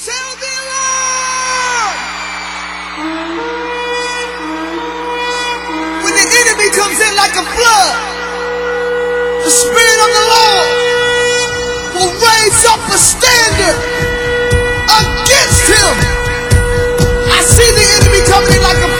Tell the Lord. When the enemy comes in like a flood, the Spirit of the Lord will raise up a standard against him. I see the enemy coming in like a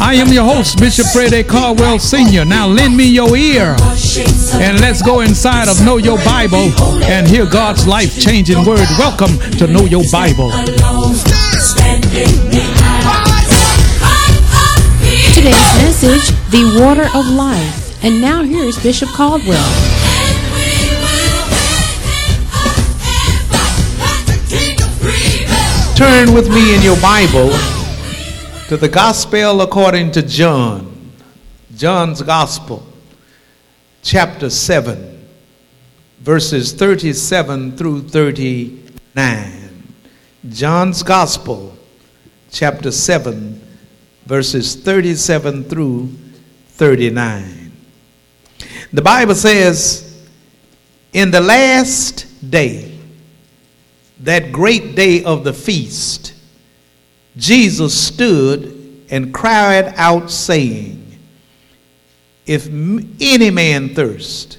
I am your host, Bishop Freddie Caldwell Sr. Now lend me your ear and let's go inside of Know Your Bible and hear God's life changing word. Welcome to Know Your Bible. Today's message, the water of life. And now here's Bishop Caldwell. Turn with me in your Bible to the Gospel according to John. John's Gospel, chapter 7, verses 37 through 39. John's Gospel, chapter 7, verses 37 through 39. The Bible says, In the last day, that great day of the feast, Jesus stood and cried out, saying, If any man thirst,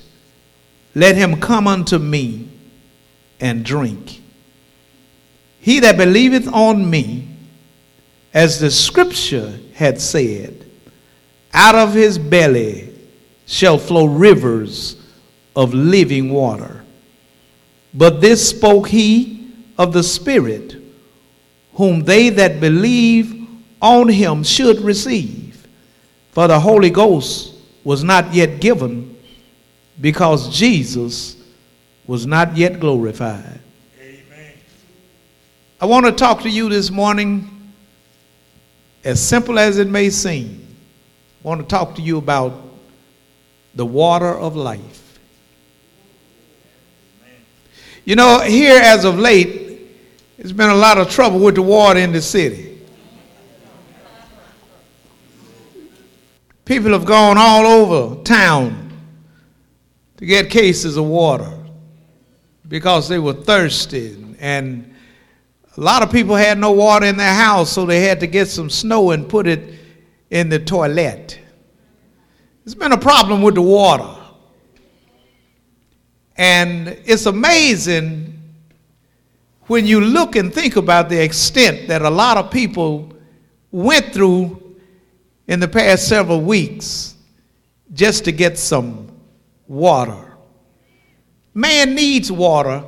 let him come unto me and drink. He that believeth on me, as the scripture had said, out of his belly shall flow rivers of living water. But this spoke he of the Spirit, whom they that believe on him should receive. For the Holy Ghost was not yet given, because Jesus was not yet glorified. Amen. I want to talk to you this morning, as simple as it may seem. I want to talk to you about the water of life. You know, here as of late, there's been a lot of trouble with the water in the city. People have gone all over town to get cases of water because they were thirsty. And a lot of people had no water in their house, so they had to get some snow and put it in the toilet. There's been a problem with the water. And it's amazing when you look and think about the extent that a lot of people went through in the past several weeks just to get some water. Man needs water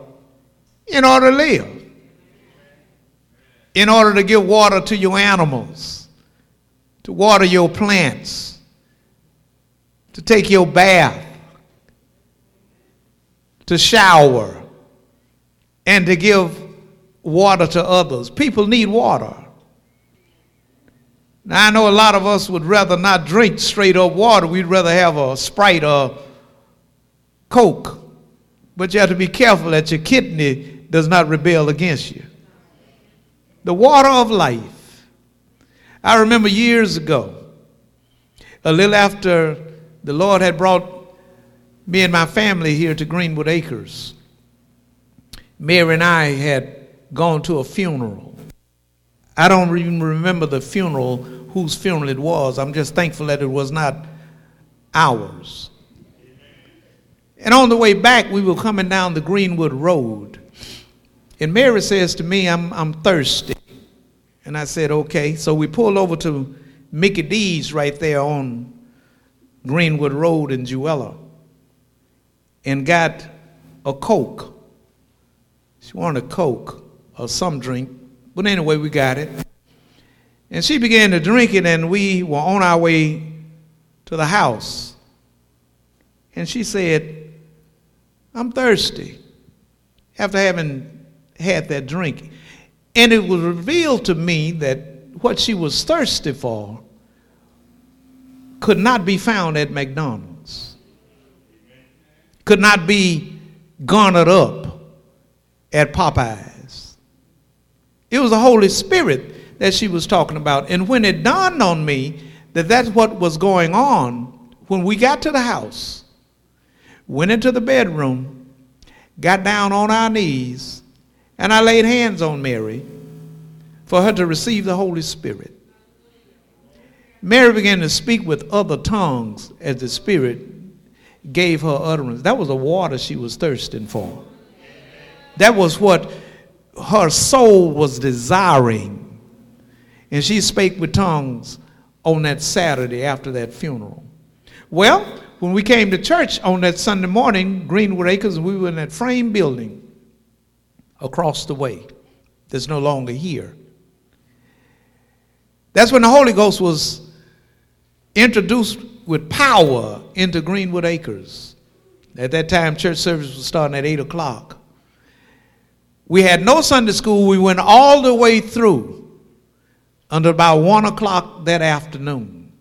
in order to live, in order to give water to your animals, to water your plants, to take your bath, to shower, and to give water to others. People need water. Now, I know a lot of us would rather not drink straight up water. We'd rather have a Sprite or Coke. But you have to be careful that your kidney does not rebel against you. The water of life. I remember years ago, a little after the Lord had brought me and my family here to Greenwood Acres, Mary and I had gone to a funeral. I don't even remember the funeral, whose funeral it was. I'm just thankful that it was not ours. And on the way back, we were coming down the Greenwood Road. And Mary says to me, I'm, I'm thirsty. And I said, okay. So we pulled over to Mickey D's right there on Greenwood Road in Jewella and got a Coke. She wanted a Coke or some drink. But anyway, we got it. And she began to drink it, and we were on our way to the house. And she said, I'm thirsty. after having had that drink. And it was revealed to me that what she was thirsty for could not be found at McDonald's, could not be garnered up at Popeyes. It was the Holy Spirit that she was talking about. And when it dawned on me that that's what was going on, when we got to the house, went into the bedroom, got down on our knees, and I laid hands on Mary for her to receive the Holy Spirit. Mary began to speak with other tongues as the Spirit gave her utterance. That was the water she was thirsting for. That was what her soul was desiring. And she spake with tongues on that Saturday after that funeral. Well, when we came to church on that Sunday morning, Greenwood Acres, we were in that frame building across the way that's no longer here. That's when the Holy Ghost was introduced with power into Greenwood Acres. At that time, church service was starting at 8 o'clock. We had no Sunday school. We went all the way through until about 1 o'clock that afternoon.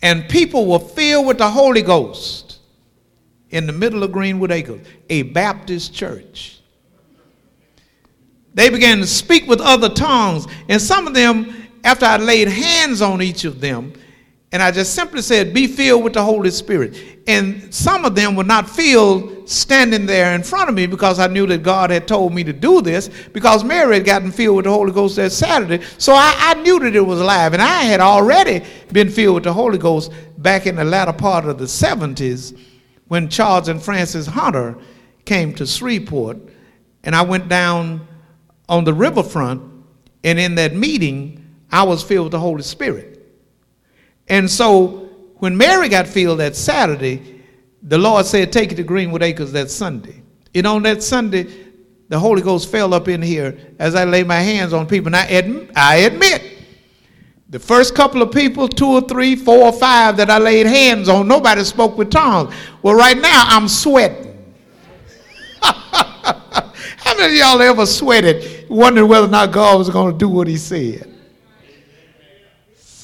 And people were filled with the Holy Ghost in the middle of Greenwood Acres, a Baptist church. They began to speak with other tongues, and some of them, after I laid hands on each of them, and I just simply said, Be filled with the Holy Spirit. And some of them were not filled standing there in front of me because I knew that God had told me to do this because Mary had gotten filled with the Holy Ghost that Saturday. So I, I knew that it was alive. And I had already been filled with the Holy Ghost back in the latter part of the 70s when Charles and Frances Hunter came to Shreveport. And I went down on the riverfront, and in that meeting, I was filled with the Holy Spirit. And so when Mary got filled that Saturday, the Lord said, Take it to Greenwood Acres that Sunday. And on that Sunday, the Holy Ghost fell up in here as I laid my hands on people. And I admit, I admit, the first couple of people, two or three, four or five that I laid hands on, nobody spoke with tongues. Well, right now, I'm sweating. How many of y'all ever sweated, wondering whether or not God was going to do what he said?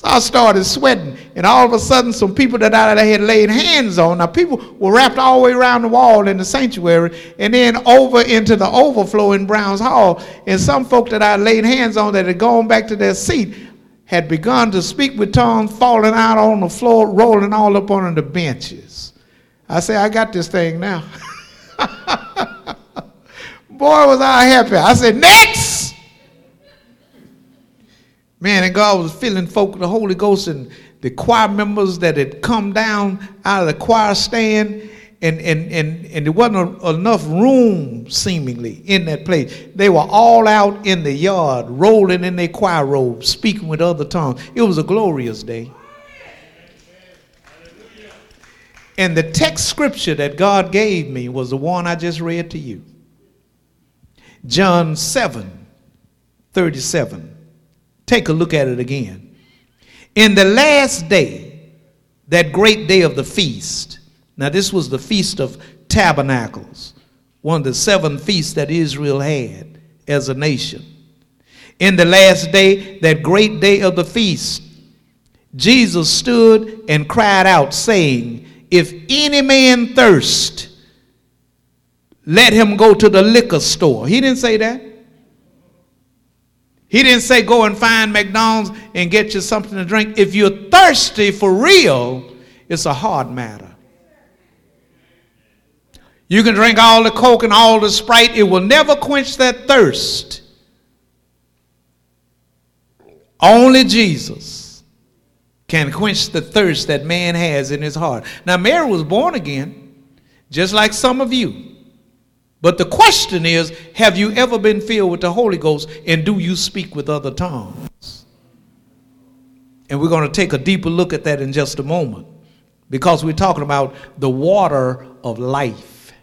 I started sweating, and all of a sudden, some people that I had laid hands on. Now, people were wrapped all the way around the wall in the sanctuary, and then over into the overflow in Brown's Hall. And some folk that I laid hands on that had gone back to their seat had begun to speak with tongues, falling out on the floor, rolling all up on the benches. I say, I got this thing now. Boy, was I happy. I said, next. Man, and God was filling folk with the Holy Ghost and the choir members that had come down out of the choir stand, and, and, and, and there wasn't a, enough room, seemingly, in that place. They were all out in the yard, rolling in their choir robes, speaking with other tongues. It was a glorious day. And the text scripture that God gave me was the one I just read to you John 7 37. Take a look at it again. In the last day, that great day of the feast, now this was the Feast of Tabernacles, one of the seven feasts that Israel had as a nation. In the last day, that great day of the feast, Jesus stood and cried out, saying, If any man thirst, let him go to the liquor store. He didn't say that. He didn't say go and find McDonald's and get you something to drink. If you're thirsty for real, it's a hard matter. You can drink all the Coke and all the Sprite, it will never quench that thirst. Only Jesus can quench the thirst that man has in his heart. Now, Mary was born again, just like some of you. But the question is have you ever been filled with the Holy Ghost and do you speak with other tongues? And we're going to take a deeper look at that in just a moment because we're talking about the water of life.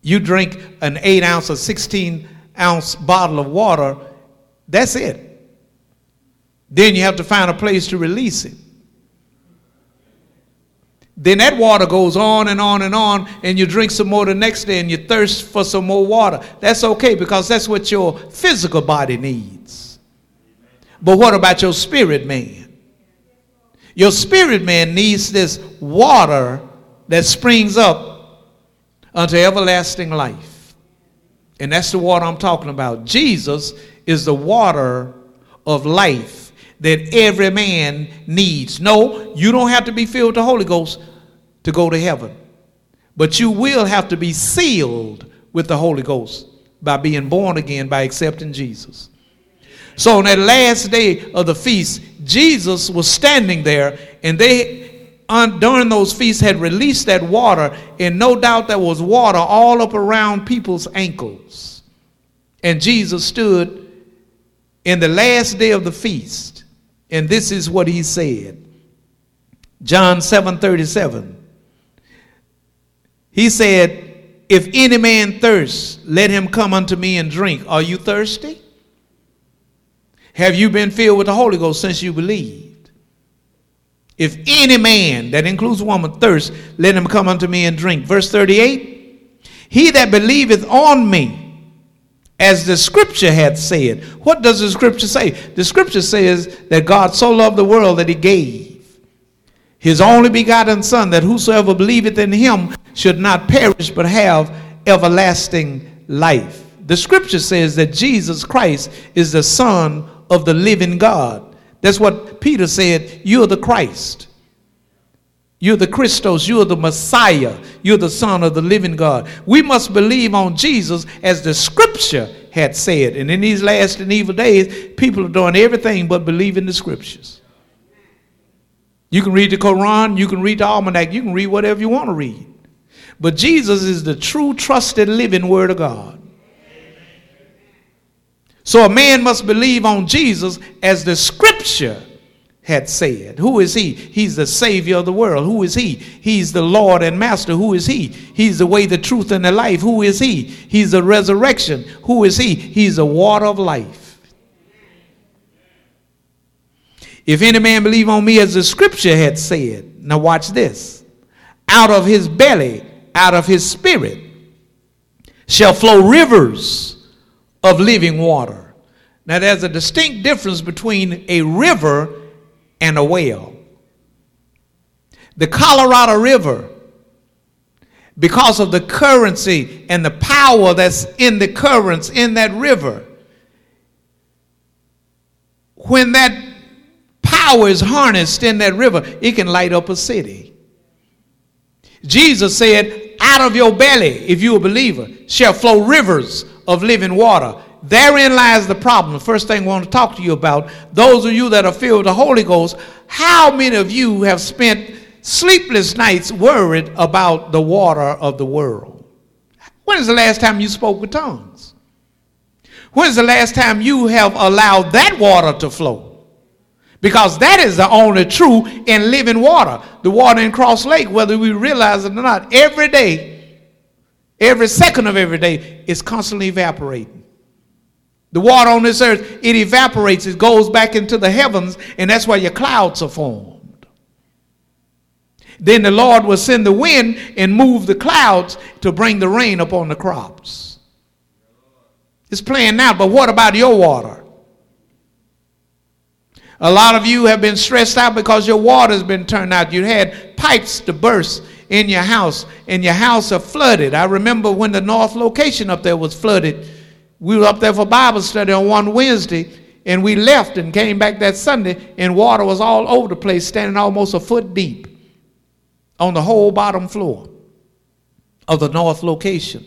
You drink an 8 ounce or 16 ounce bottle of water, that's it. Then you have to find a place to release it. Then that water goes on and on and on, and you drink some more the next day and you thirst for some more water. That's okay because that's what your physical body needs. But what about your spirit man? Your spirit man needs this water that springs up unto everlasting life. And that's the water I'm talking about. Jesus is the water of life that every man needs. No, you don't have to be filled with the Holy Ghost to go to heaven. But you will have to be sealed with the Holy Ghost by being born again by accepting Jesus. So on that last day of the feast, Jesus was standing there, and they on, during those feasts had released that water, and no doubt there was water all up around people's ankles. And Jesus stood in the last day of the feast, and this is what he said. John 7 37. He said, If any man thirst, let him come unto me and drink. Are you thirsty? Have you been filled with the Holy Ghost since you believed? If any man, that includes woman, thirst, let him come unto me and drink. Verse 38 He that believeth on me, as the scripture had said. What does the scripture say? The scripture says that God so loved the world that he gave his only begotten Son, that whosoever believeth in him should not perish but have everlasting life. The scripture says that Jesus Christ is the Son of the living God. That's what Peter said. You're the Christ. You're the Christos. You're the Messiah. You're the Son of the living God. We must believe on Jesus as the scripture had said. And in these last and evil days, people are doing everything but believe in the scriptures. You can read the Quran, you can read the Almanac, you can read whatever you want to read. But Jesus is the true, trusted, living Word of God. So a man must believe on Jesus as the scripture had said. Who is he? He's the Savior of the world. Who is he? He's the Lord and Master. Who is he? He's the way, the truth, and the life. Who is he? He's the resurrection. Who is he? He's the water of life. If any man believe on me as the scripture had said, now watch this. Out of his belly, out of his spirit, shall flow rivers of living water. Now, there's a distinct difference between a river and a well. The Colorado River, because of the currency and the power that's in the currents in that river, when that power is harnessed in that river, it can light up a city. Jesus said, Out of your belly, if you're a believer, shall flow rivers of living water. Therein lies the problem. The first thing I want to talk to you about, those of you that are filled with the Holy Ghost, how many of you have spent sleepless nights worried about the water of the world? When is the last time you spoke with tongues? When is the last time you have allowed that water to flow? Because that is the only true and living water. The water in Cross Lake, whether we realize it or not, every day, every second of every day, is constantly evaporating. The water on this earth, it evaporates, it goes back into the heavens, and that's why your clouds are formed. Then the Lord will send the wind and move the clouds to bring the rain upon the crops. It's playing out, but what about your water? A lot of you have been stressed out because your water's been turned out. You had pipes to burst in your house, and your house are flooded. I remember when the north location up there was flooded we were up there for Bible study on one Wednesday, and we left and came back that Sunday, and water was all over the place, standing almost a foot deep on the whole bottom floor of the north location.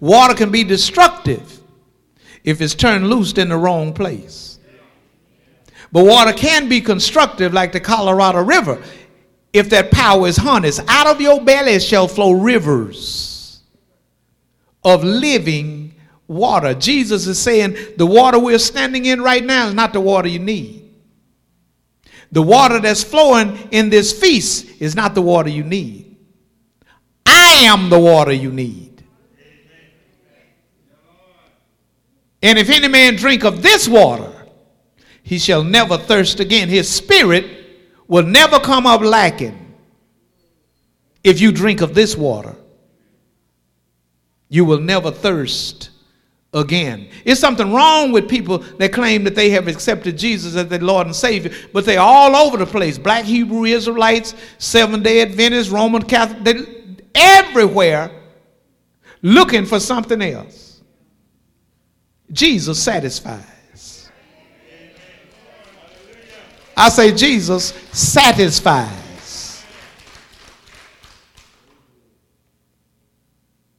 Water can be destructive if it's turned loose in the wrong place. But water can be constructive, like the Colorado River, if that power is harnessed. Out of your belly shall flow rivers of living water. Jesus is saying the water we're standing in right now is not the water you need. The water that's flowing in this feast is not the water you need. I am the water you need. And if any man drink of this water, he shall never thirst again. His spirit will never come up lacking. If you drink of this water, you will never thirst again. It's something wrong with people that claim that they have accepted Jesus as their Lord and Savior, but they're all over the place. Black Hebrew Israelites, Seventh day Adventists, Roman Catholic, they're everywhere looking for something else. Jesus satisfies. I say, Jesus satisfies.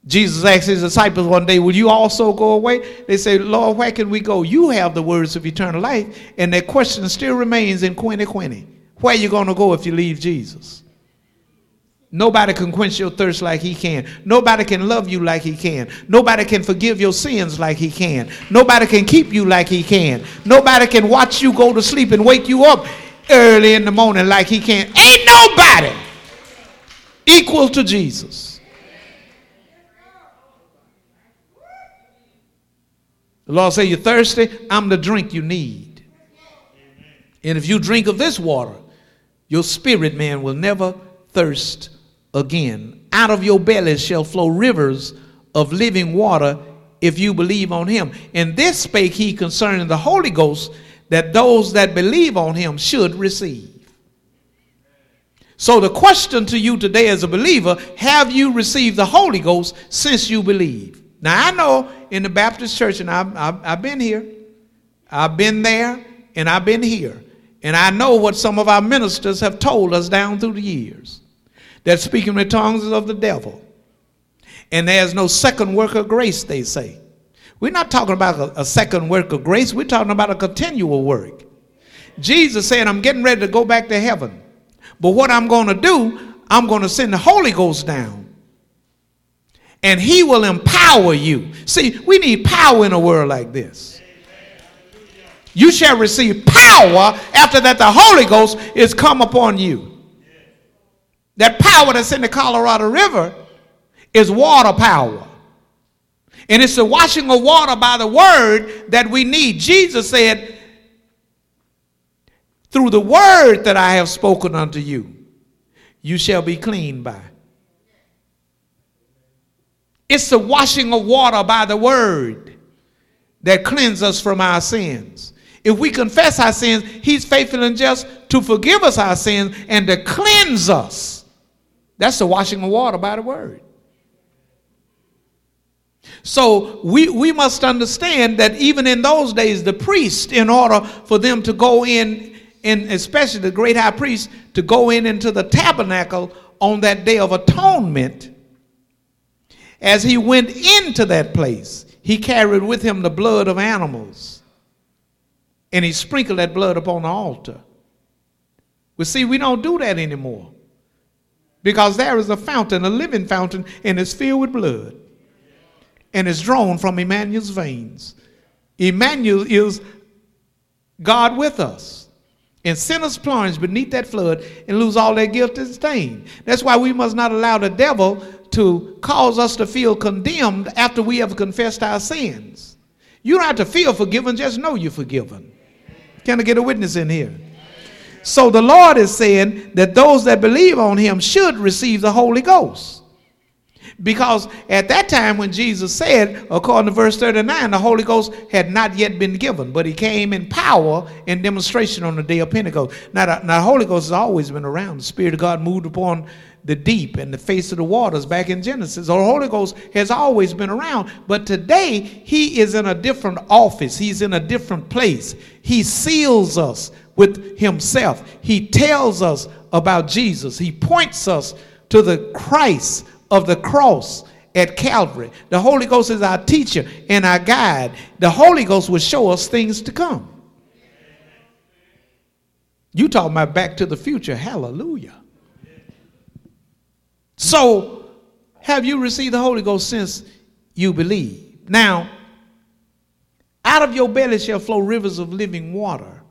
Jesus asked his disciples one day, Will you also go away? They say, Lord, where can we go? You have the words of eternal life. And that question still remains in 2020. Where are you going to go if you leave Jesus? Nobody can quench your thirst like he can. Nobody can love you like he can. Nobody can forgive your sins like he can. Nobody can keep you like he can. Nobody can watch you go to sleep and wake you up early in the morning like he can. Ain't nobody equal to Jesus. The Lord say, You're thirsty? I'm the drink you need. And if you drink of this water, your spirit man will never thirst again. Out of your belly shall flow rivers of living water if you believe on him. And this spake he concerning the Holy Ghost that those that believe on him should receive. So the question to you today as a believer, have you received the Holy Ghost since you believe? Now, I know in the Baptist church, and I've, I've, I've been here, I've been there, and I've been here. And I know what some of our ministers have told us down through the years that speaking with tongues is of the devil. And there's no second work of grace, they say. We're not talking about a, a second work of grace, we're talking about a continual work. Jesus said, I'm getting ready to go back to heaven. But what I'm going to do, I'm going to send the Holy Ghost down and he will empower you. See, we need power in a world like this. You shall receive power after that the Holy Ghost is come upon you. That power that's in the Colorado River is water power. And it's the washing of water by the word that we need. Jesus said, Through the word that I have spoken unto you, you shall be clean by. It's the washing of water by the word that cleanses us from our sins. If we confess our sins, he's faithful and just to forgive us our sins and to cleanse us. That's the washing of water by the word. So we, we must understand that even in those days, the priest, in order for them to go in, and especially the great high priest, to go in into the tabernacle on that day of atonement, as he went into that place, he carried with him the blood of animals. And he sprinkled that blood upon the altar. Well, see, we don't do that anymore. Because there is a fountain, a living fountain, and it's filled with blood. And it's drawn from Emmanuel's veins. Emmanuel is God with us. And sinners plunge beneath that flood and lose all their guilt and stain. That's why we must not allow the devil to cause us to feel condemned after we have confessed our sins. You don't have to feel forgiven, just know you're forgiven. Can I get a witness in here? So the Lord is saying that those that believe on him should receive the Holy Ghost. Because at that time, when Jesus said, according to verse 39, the Holy Ghost had not yet been given, but he came in power and demonstration on the day of Pentecost. Now, the, now, the Holy Ghost has always been around. The Spirit of God moved upon the deep and the face of the waters back in Genesis. The Holy Ghost has always been around, but today he is in a different office. He's in a different place. He seals us with himself. He tells us about Jesus. He points us to the Christ of the cross at Calvary. The Holy Ghost is our teacher and our guide. The Holy Ghost will show us things to come. You talking about back to the future. Hallelujah. So, have you received the Holy Ghost since you believe? Now, out of your belly shall flow rivers of living water.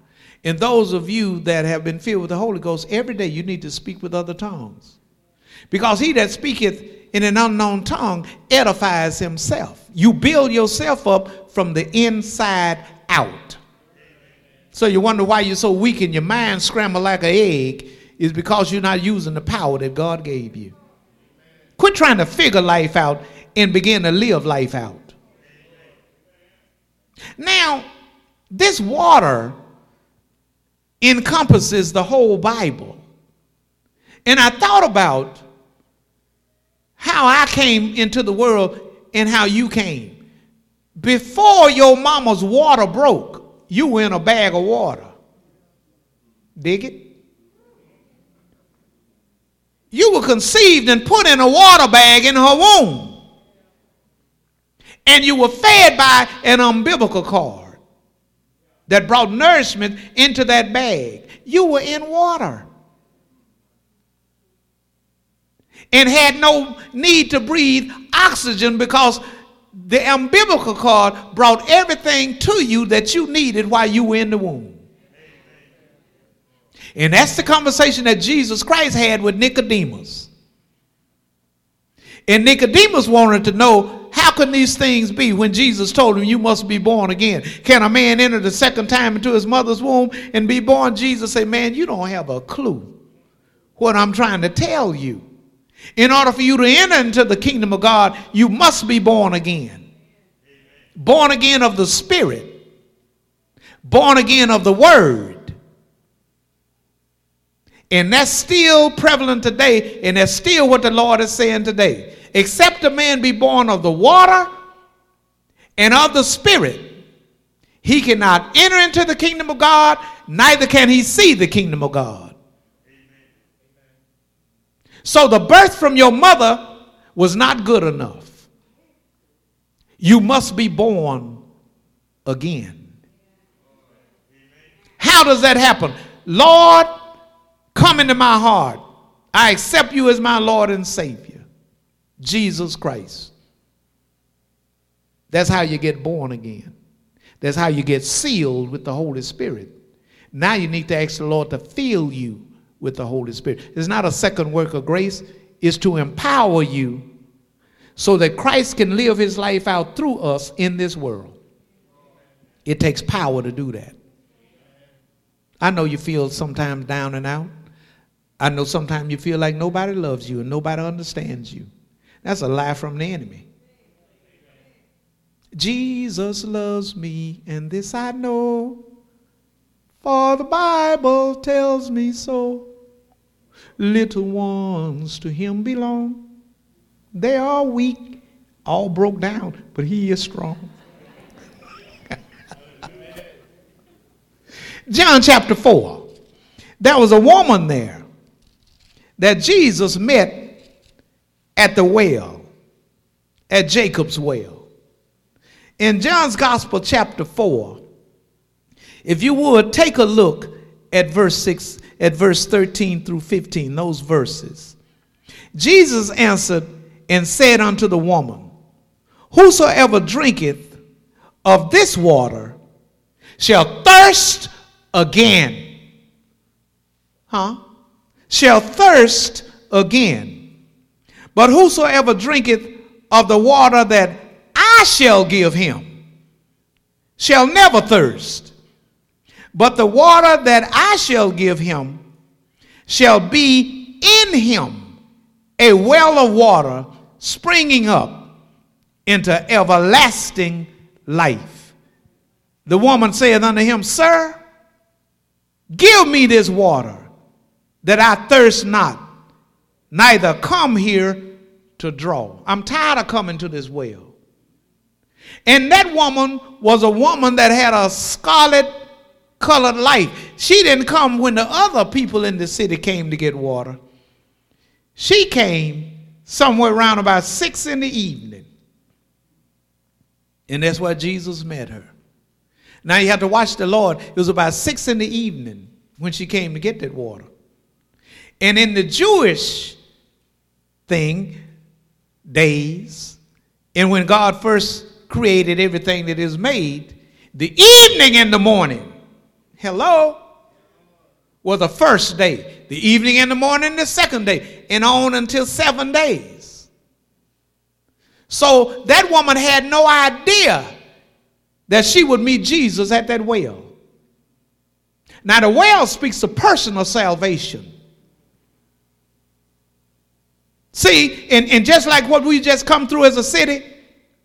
And those of you that have been filled with the Holy Ghost, every day you need to speak with other tongues. Because he that speaketh in an unknown tongue edifies himself. You build yourself up from the inside out. So you wonder why you're so weak and your mind scrambled like an egg is because you're not using the power that God gave you. Quit trying to figure life out and begin to live life out. Now, this water encompasses the whole Bible. And I thought about how I came into the world and how you came. Before your mama's water broke, you were in a bag of water. Dig it? You were conceived and put in a water bag in her womb. And you were fed by an umbilical cord that brought nourishment into that bag. You were in water and had no need to breathe oxygen because the umbilical cord brought everything to you that you needed while you were in the womb. And that's the conversation that Jesus Christ had with Nicodemus. And Nicodemus wanted to know how can these things be when Jesus told him you must be born again? Can a man enter the second time into his mother's womb and be born? Jesus said, Man, you don't have a clue what I'm trying to tell you. In order for you to enter into the kingdom of God, you must be born again. Born again of the Spirit, born again of the Word. And that's still prevalent today, and that's still what the Lord is saying today. Except a man be born of the water and of the Spirit, he cannot enter into the kingdom of God, neither can he see the kingdom of God. So the birth from your mother was not good enough. You must be born again. How does that happen? Lord, come into my heart. I accept you as my Lord and Savior. Jesus Christ. That's how you get born again. That's how you get sealed with the Holy Spirit. Now you need to ask the Lord to fill you with the Holy Spirit. It's not a second work of grace, it's to empower you so that Christ can live his life out through us in this world. It takes power to do that. I know you feel sometimes down and out. I know sometimes you feel like nobody loves you and nobody understands you. That's a lie from the enemy. Jesus loves me, and this I know, for the Bible tells me so. Little ones to him belong. They are weak, all broke down, but he is strong. John chapter 4. There was a woman there that Jesus met at the well, at Jacob's well. In John's Gospel, chapter 4, if you would take a look at verse 6, at verse 13 through 15, those verses. Jesus answered and said unto the woman, Whosoever drinketh of this water shall thirst again. Huh? Shall thirst again. But whosoever drinketh of the water that I shall give him shall never thirst. But the water that I shall give him shall be in him a well of water springing up into everlasting life. The woman saith unto him, Sir, give me this water that I thirst not neither come here to draw. I'm tired of coming to this well. And that woman was a woman that had a scarlet colored life. She didn't come when the other people in the city came to get water. She came somewhere around about six in the evening. And that's where Jesus met her. Now you have to watch the Lord. It was about six in the evening when she came to get that water. And in the Jewish thing, days, and when God first created everything that is made, the evening and the morning, hello, was the first day. The evening and the morning, the second day, and on until seven days. So that woman had no idea that she would meet Jesus at that well. Now, the well speaks of personal salvation. See, and, and just like what we just come through as a city,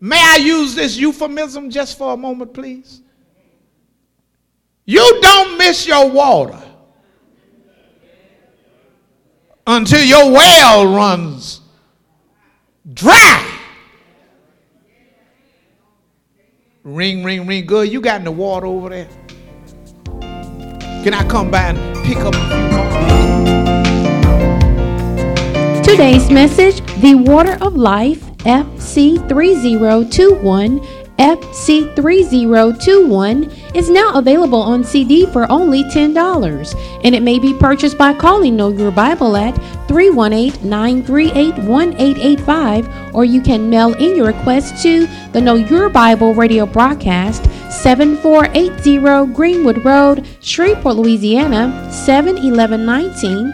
may I use this euphemism just for a moment, please? You don't miss your water until your well runs dry. Ring, ring, ring. Good. You got in the water over there. Can I come by and pick up a few Today's message The Water of Life, FC3021 FC3021 is now available on CD for only $10, and it may be purchased by calling Know Your Bible at 318 938 1885, or you can mail in your request to the Know Your Bible radio broadcast 7480 Greenwood Road, Shreveport, Louisiana 71119,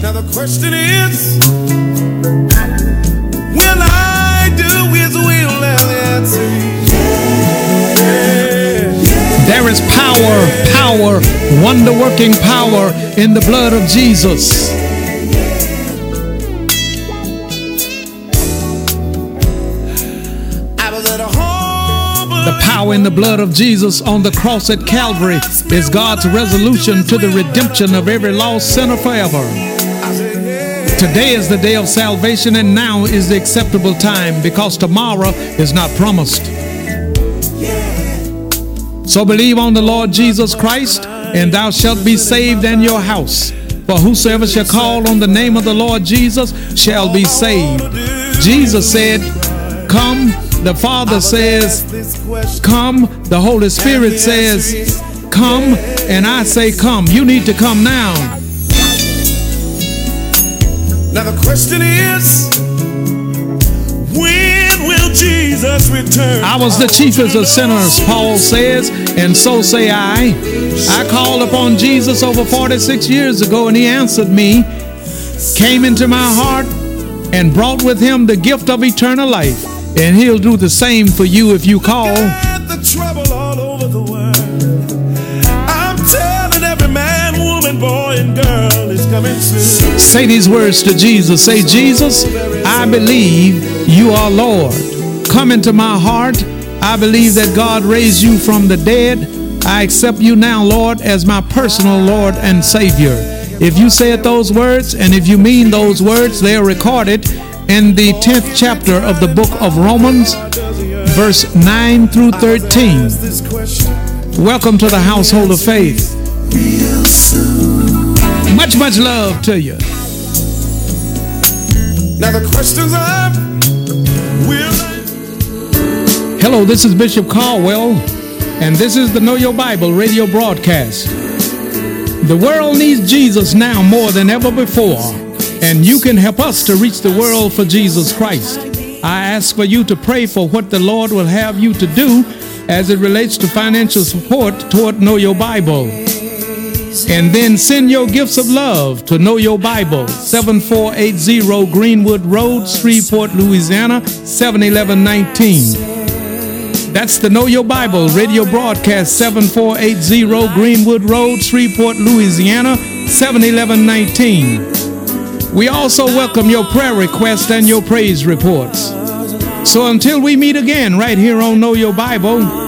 Now the question is, will I do His will? Answer yeah. There is power, power, wonder working power in the blood of Jesus. I was at a home. The power in the blood of Jesus on the cross at Calvary is God's resolution to the redemption of every lost sinner forever. Today is the day of salvation, and now is the acceptable time because tomorrow is not promised. So believe on the Lord Jesus Christ, and thou shalt be saved and your house. For whosoever shall call on the name of the Lord Jesus shall be saved. Jesus said, Come. The Father says, Come. The Holy Spirit says, Come. And I say, Come. You need to come now. Now the question is, when will Jesus return? I was the chiefest of sinners, Paul says, and so say I. I called upon Jesus over 46 years ago, and he answered me, came into my heart, and brought with him the gift of eternal life. And he'll do the same for you if you call. Got the trouble all over the world. I'm telling every man, woman, boy, and girl is coming soon. Say these words to Jesus. Say, Jesus, I believe you are Lord. Come into my heart. I believe that God raised you from the dead. I accept you now, Lord, as my personal Lord and Savior. If you said those words and if you mean those words, they are recorded in the 10th chapter of the book of Romans, verse 9 through 13. Welcome to the household of faith. Much, much love to you. Now the questions are, will? Hello, this is Bishop Caldwell, and this is the Know Your Bible radio broadcast. The world needs Jesus now more than ever before, and you can help us to reach the world for Jesus Christ. I ask for you to pray for what the Lord will have you to do as it relates to financial support toward Know Your Bible. And then send your gifts of love to Know Your Bible, 7480 Greenwood Road, Shreveport, Louisiana, 71119. That's the Know Your Bible radio broadcast, 7480 Greenwood Road, Shreveport, Louisiana, 71119. We also welcome your prayer requests and your praise reports. So until we meet again right here on Know Your Bible,